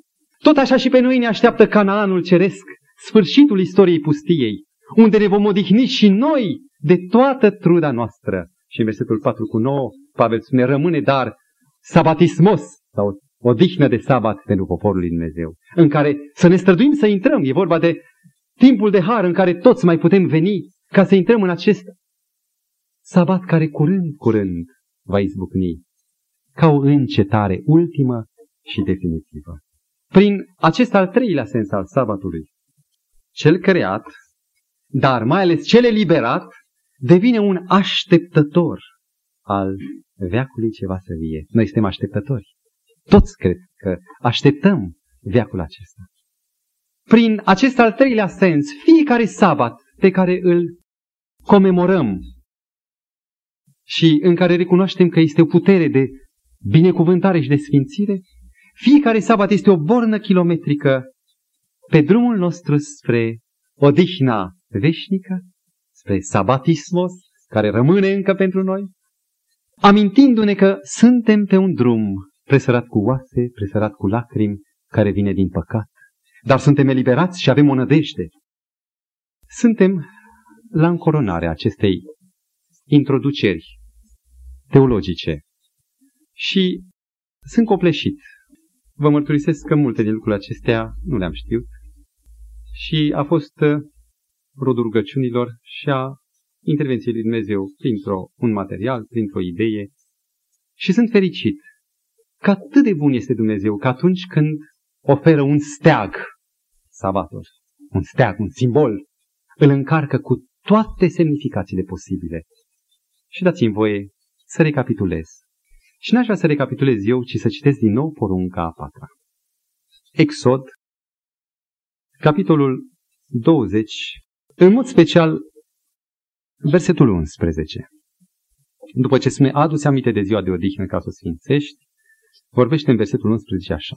Tot așa și pe noi ne așteaptă Canaanul ceresc, sfârșitul istoriei pustiei, unde ne vom odihni și noi de toată truda noastră. Și în versetul 4 cu 9, Pavel spune, rămâne dar sabatismos, sau odihnă de sabat pentru poporul lui Dumnezeu, în care să ne străduim să intrăm. E vorba de timpul de har în care toți mai putem veni ca să intrăm în acest sabat care curând, curând va izbucni ca o încetare ultimă și definitivă. Prin acest al treilea sens al sabatului, cel creat, dar mai ales cel eliberat, devine un așteptător al veacului ce va să vie. Noi suntem așteptători. Toți cred că așteptăm veacul acesta. Prin acest al treilea sens, fiecare sabat pe care îl comemorăm și în care recunoaștem că este o putere de binecuvântare și de sfințire, fiecare sabat este o bornă kilometrică pe drumul nostru spre odihna veșnică, spre sabatismos, care rămâne încă pentru noi, amintindu-ne că suntem pe un drum presărat cu oase, presărat cu lacrimi, care vine din păcat, dar suntem eliberați și avem o nădejde. Suntem la încoronarea acestei introduceri teologice și sunt copleșit. Vă mărturisesc că multe din lucrurile acestea nu le-am știut și a fost uh, rodul rugăciunilor și a intervenției lui Dumnezeu printr-un material, printr-o idee și sunt fericit că atât de bun este Dumnezeu că atunci când oferă un steag, sabatul, un steag, un simbol, îl încarcă cu toate semnificațiile posibile. Și dați-mi voie să recapitulez. Și n-aș vrea să recapitulez eu, ci să citesc din nou porunca a patra. Exod, capitolul 20, în mod special, versetul 11. După ce spune, adu-ți aminte de ziua de odihnă ca să o sfințești, vorbește în versetul 11 așa.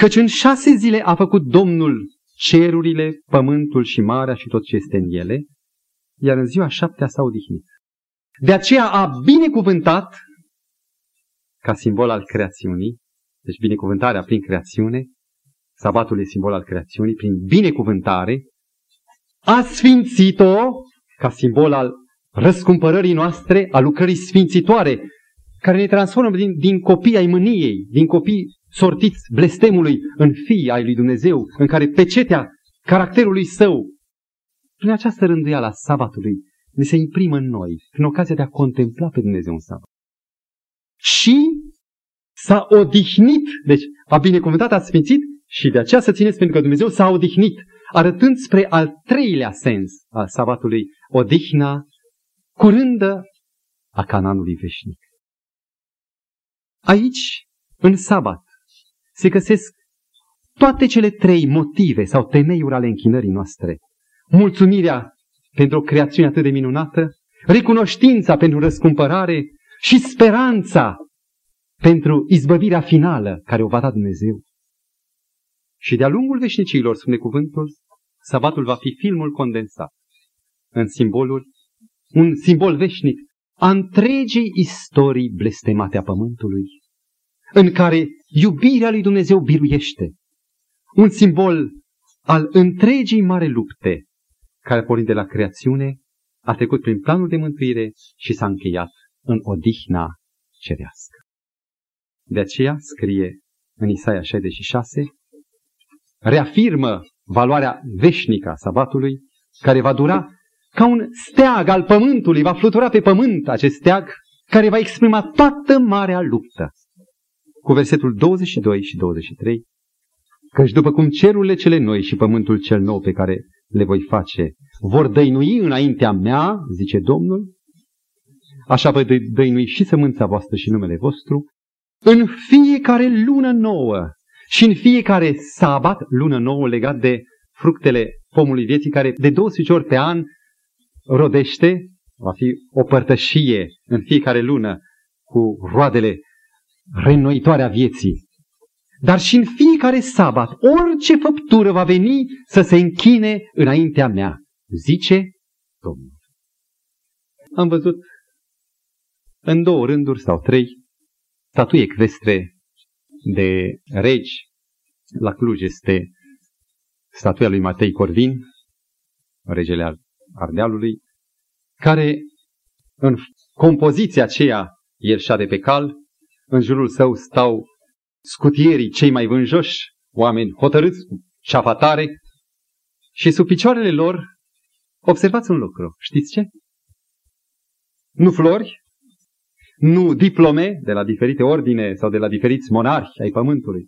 Căci în șase zile a făcut Domnul cerurile, pământul și marea și tot ce este în ele, iar în ziua șaptea s-a odihnit. De aceea a binecuvântat ca simbol al creațiunii, deci binecuvântarea prin creațiune, sabatul e simbol al creațiunii, prin binecuvântare, a sfințit-o ca simbol al răscumpărării noastre, a lucrării sfințitoare, care ne transformă din, din copii ai mâniei, din copii sortiți blestemului în fii ai lui Dumnezeu, în care pecetea caracterului său, prin această rânduială a sabatului, ne se imprimă în noi, prin ocazia de a contempla pe Dumnezeu în sabat. Și s-a odihnit, deci a binecuvântat, a sfințit și de aceea să țineți pentru că Dumnezeu s-a odihnit, arătând spre al treilea sens al sabatului, odihna curândă a cananului veșnic. Aici, în sabat, se găsesc toate cele trei motive sau temeiuri ale închinării noastre. Mulțumirea pentru o creațiune atât de minunată, recunoștința pentru răscumpărare și speranța pentru izbăvirea finală care o va da Dumnezeu. Și de-a lungul veșnicilor, spune cuvântul, sabatul va fi filmul condensat în simboluri, un simbol veșnic a întregii istorii blestemate a Pământului, în care iubirea lui Dumnezeu biruiește. Un simbol al întregii mare lupte, care pornind de la creațiune, a trecut prin planul de mântuire și s-a încheiat în odihna cerească. De aceea scrie în Isaia 66, reafirmă valoarea veșnică a sabatului, care va dura ca un steag al pământului, va flutura pe pământ acest steag, care va exprima toată marea luptă. Cu versetul 22 și 23, căci după cum cerurile cele noi și pământul cel nou pe care le voi face vor dăinui înaintea mea, zice Domnul, așa vă dăinui și sămânța voastră și numele vostru, în fiecare lună nouă și în fiecare sabat, lună nouă legat de fructele pomului vieții, care de 12 ori pe an rodește, va fi o părtășie în fiecare lună cu roadele reînnoitoare a vieții. Dar și în fiecare sabat, orice făptură va veni să se închine înaintea mea, zice Domnul. Am văzut în două rânduri sau trei statui ecvestre de regi. La Cluj este statuia lui Matei Corvin, regele al Ardealului, care în compoziția aceea el șade pe cal, în jurul său stau scutierii cei mai vânjoși, oameni hotărâți, șafatare, și sub picioarele lor observați un lucru. Știți ce? Nu flori, nu diplome de la diferite ordine sau de la diferiți monarhi ai pământului,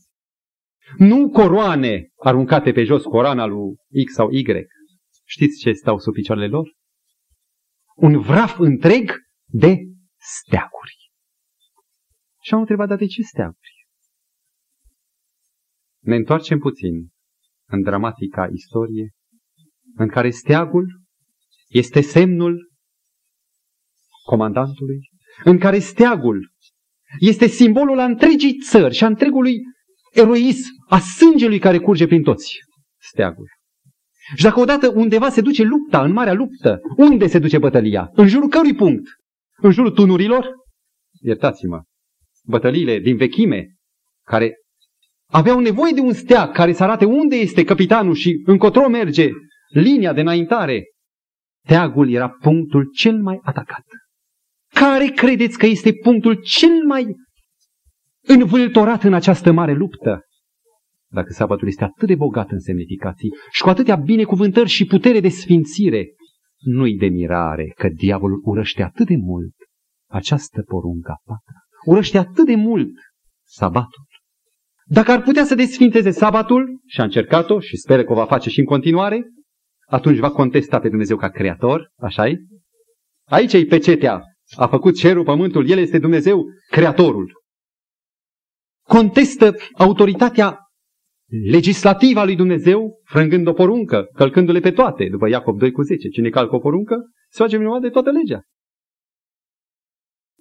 nu coroane aruncate pe jos, coroana lui X sau Y. Știți ce stau sub picioarele lor? Un vraf întreg de steaguri. Și am întrebat, dar de ce steaguri? Ne întoarcem puțin în dramatica istorie, în care steagul este semnul comandantului, în care steagul este simbolul a întregii țări și a întregului eroism, a sângelui care curge prin toți. Steagul. Și dacă odată undeva se duce lupta, în marea luptă, unde se duce bătălia? În jurul cărui punct? În jurul tunurilor? Iertați-mă. Bătăliile din vechime, care aveau nevoie de un steag care să arate unde este capitanul și încotro merge linia de înaintare. Steagul era punctul cel mai atacat. Care credeți că este punctul cel mai învâltorat în această mare luptă? Dacă sabatul este atât de bogat în semnificații și cu atâtea binecuvântări și putere de sfințire, nu-i de mirare că diavolul urăște atât de mult această poruncă a patra. Urăște atât de mult sabatul. Dacă ar putea să desfinteze sabatul, și a încercat-o și speră că o va face și în continuare, atunci va contesta pe Dumnezeu ca creator, așa -i? Aici e pecetea a făcut cerul, pământul, El este Dumnezeu, Creatorul. Contestă autoritatea legislativă a lui Dumnezeu, frângând o poruncă, călcându-le pe toate, după Iacob 2 cu 10. Cine calcă o poruncă, se face vinovat de toată legea.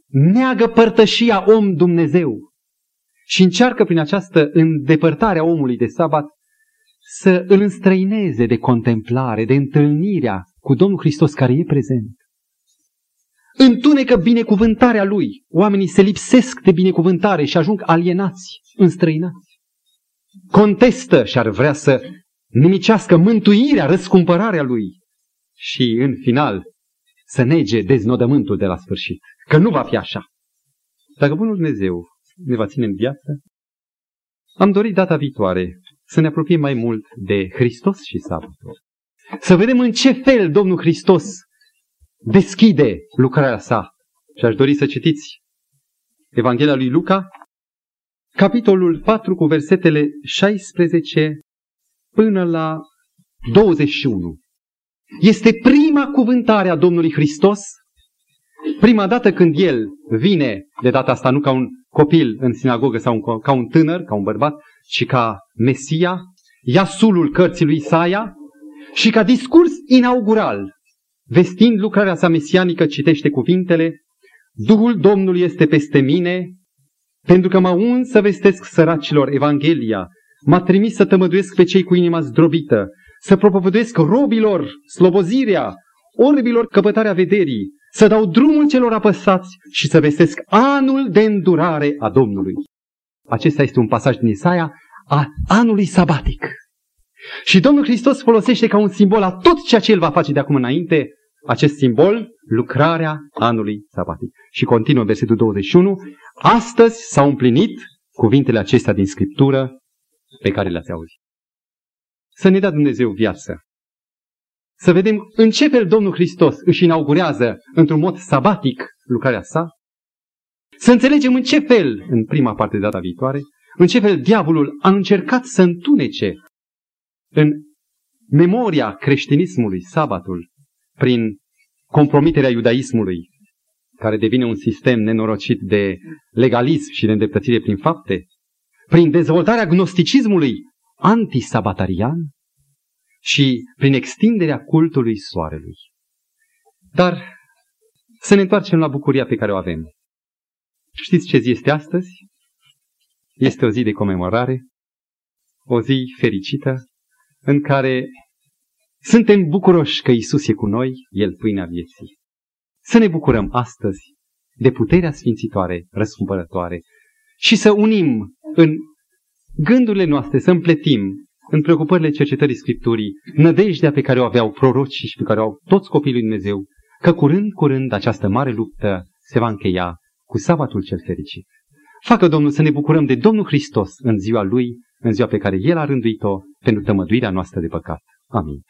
Neagă părtășia om Dumnezeu și încearcă prin această îndepărtare a omului de sabat să îl înstrăineze de contemplare, de întâlnirea cu Domnul Hristos care e prezent întunecă binecuvântarea lui. Oamenii se lipsesc de binecuvântare și ajung alienați, înstrăinați. Contestă și ar vrea să nimicească mântuirea, răscumpărarea lui. Și în final să nege deznodământul de la sfârșit. Că nu va fi așa. Dacă Bunul Dumnezeu ne va ține în viață, am dorit data viitoare să ne apropiem mai mult de Hristos și sabatul. Să vedem în ce fel Domnul Hristos deschide lucrarea sa. Și aș dori să citiți Evanghelia lui Luca, capitolul 4 cu versetele 16 până la 21. Este prima cuvântare a Domnului Hristos, prima dată când El vine, de data asta nu ca un copil în sinagogă sau un, ca un tânăr, ca un bărbat, ci ca Mesia, ia sulul cărții lui Isaia și ca discurs inaugural vestind lucrarea sa mesianică, citește cuvintele, Duhul Domnului este peste mine, pentru că m-a uns să vestesc săracilor Evanghelia, m-a trimis să tămăduiesc pe cei cu inima zdrobită, să propovăduiesc robilor slobozirea, orbilor căpătarea vederii, să dau drumul celor apăsați și să vestesc anul de îndurare a Domnului. Acesta este un pasaj din Isaia a anului sabatic. Și Domnul Hristos folosește ca un simbol a tot ceea ce El va face de acum înainte, acest simbol, lucrarea anului sabatic. Și continuă versetul 21, astăzi s-au împlinit cuvintele acestea din Scriptură pe care le-ați auzit. Să ne dea Dumnezeu viață. Să vedem în ce fel Domnul Hristos își inaugurează într-un mod sabatic lucrarea sa. Să înțelegem în ce fel, în prima parte de data viitoare, în ce fel diavolul a încercat să întunece în memoria creștinismului sabatul prin compromiterea iudaismului, care devine un sistem nenorocit de legalism și de îndreptățire prin fapte, prin dezvoltarea gnosticismului antisabatarian și prin extinderea cultului soarelui. Dar să ne întoarcem la bucuria pe care o avem. Știți ce zi este astăzi? Este o zi de comemorare, o zi fericită, în care suntem bucuroși că Isus e cu noi, El pâinea vieții. Să ne bucurăm astăzi de puterea sfințitoare, răscumpărătoare și să unim în gândurile noastre, să împletim în preocupările cercetării Scripturii nădejdea pe care o aveau prorocii și pe care o au toți copiii lui Dumnezeu, că curând, curând această mare luptă se va încheia cu sabatul cel fericit. Facă Domnul să ne bucurăm de Domnul Hristos în ziua Lui, în ziua pe care El a rânduit-o pentru tămăduirea noastră de păcat. Amin.